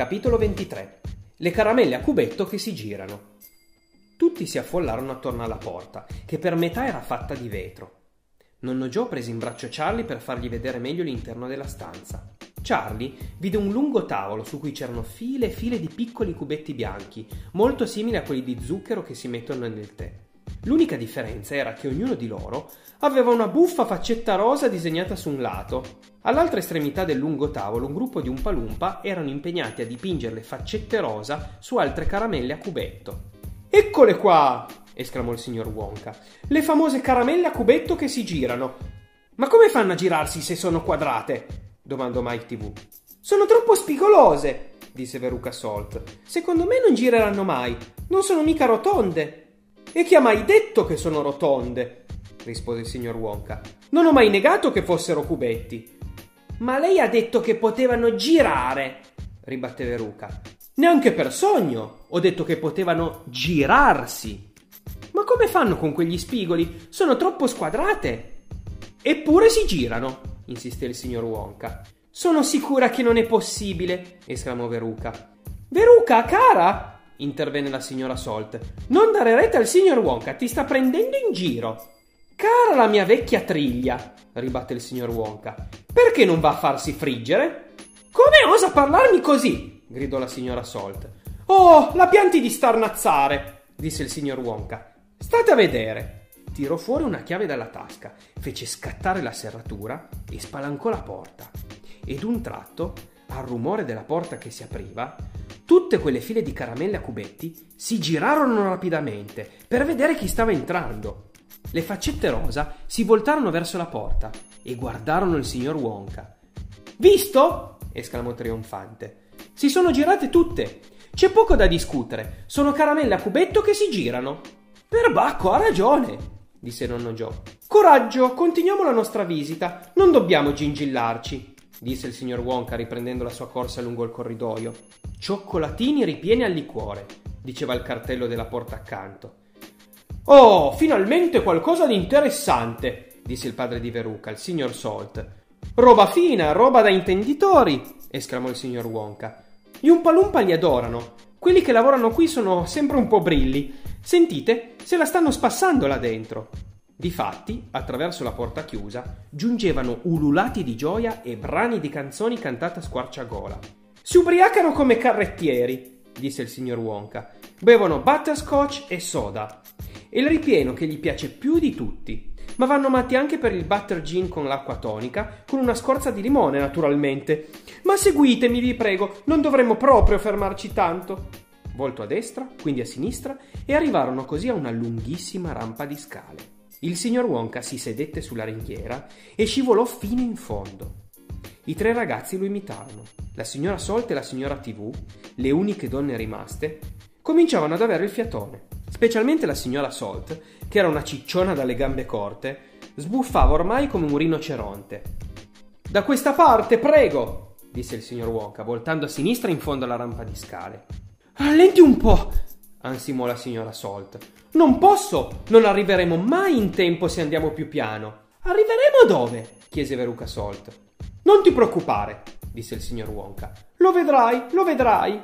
Capitolo 23 Le caramelle a cubetto che si girano. Tutti si affollarono attorno alla porta, che per metà era fatta di vetro. Nonno Joe prese in braccio Charlie per fargli vedere meglio l'interno della stanza. Charlie vide un lungo tavolo su cui c'erano file e file di piccoli cubetti bianchi, molto simili a quelli di zucchero che si mettono nel tè. L'unica differenza era che ognuno di loro aveva una buffa faccetta rosa disegnata su un lato. All'altra estremità del lungo tavolo un gruppo di Umpalumpa erano impegnati a dipingere le faccette rosa su altre caramelle a cubetto. Eccole qua! esclamò il signor Wonka. Le famose caramelle a cubetto che si girano. Ma come fanno a girarsi se sono quadrate? domandò Mike TV. Sono troppo spigolose, disse Veruca Salt. Secondo me non gireranno mai. Non sono mica rotonde. E chi ha mai detto che sono rotonde? rispose il signor Wonka. Non ho mai negato che fossero cubetti. Ma lei ha detto che potevano girare, ribatté Veruca. Neanche per sogno. Ho detto che potevano girarsi. Ma come fanno con quegli spigoli? Sono troppo squadrate. Eppure si girano insisté il signor Wonka. Sono sicura che non è possibile, esclamò Veruca. Veruca, cara! Intervenne la signora Salt. Non dare retta al signor Wonka, ti sta prendendo in giro. Cara la mia vecchia triglia, ribatte il signor Wonka. Perché non va a farsi friggere? Come osa parlarmi così? gridò la signora Salt. Oh, la pianti di starnazzare, disse il signor Wonka. State a vedere tirò fuori una chiave dalla tasca, fece scattare la serratura e spalancò la porta. Ed un tratto, al rumore della porta che si apriva, tutte quelle file di caramelle a cubetti si girarono rapidamente per vedere chi stava entrando. Le faccette rosa si voltarono verso la porta e guardarono il signor Wonka. Visto? esclamò trionfante. Si sono girate tutte. C'è poco da discutere. Sono caramelle a cubetto che si girano. Perbacco ha ragione, disse nonno Joe. Coraggio, continuiamo la nostra visita. Non dobbiamo gingillarci, disse il signor Wonka riprendendo la sua corsa lungo il corridoio. Cioccolatini ripieni al liquore, diceva il cartello della porta accanto. Oh, finalmente qualcosa di interessante, disse il padre di Veruca, il signor Salt. Roba fina, roba da intenditori, esclamò il signor Wonka. Gli Umpalumpa li adorano. Quelli che lavorano qui sono sempre un po' brilli. Sentite, se la stanno spassando là dentro. Difatti, attraverso la porta chiusa, giungevano ululati di gioia e brani di canzoni cantate a squarciagola. Si ubriacano come carrettieri, disse il signor Wonka. Bevono butterscotch e soda. Il ripieno che gli piace più di tutti. Ma vanno matti anche per il butter gin con l'acqua tonica, con una scorza di limone, naturalmente. Ma seguitemi, vi prego, non dovremmo proprio fermarci tanto. Volto a destra, quindi a sinistra, e arrivarono così a una lunghissima rampa di scale. Il signor Wonka si sedette sulla ringhiera e scivolò fino in fondo. I tre ragazzi lo imitarono. La signora Solt e la signora TV, le uniche donne rimaste, cominciavano ad avere il fiatone. Specialmente la signora Salt, che era una cicciona dalle gambe corte, sbuffava ormai come un rinoceronte. Da questa parte, prego! disse il signor Wonka, voltando a sinistra in fondo alla rampa di scale. Rallenti un po', ansimò la signora Salt. Non posso! Non arriveremo mai in tempo se andiamo più piano. Arriveremo dove? chiese Veruca Salt. Non ti preoccupare, disse il signor Wonka. Lo vedrai, lo vedrai.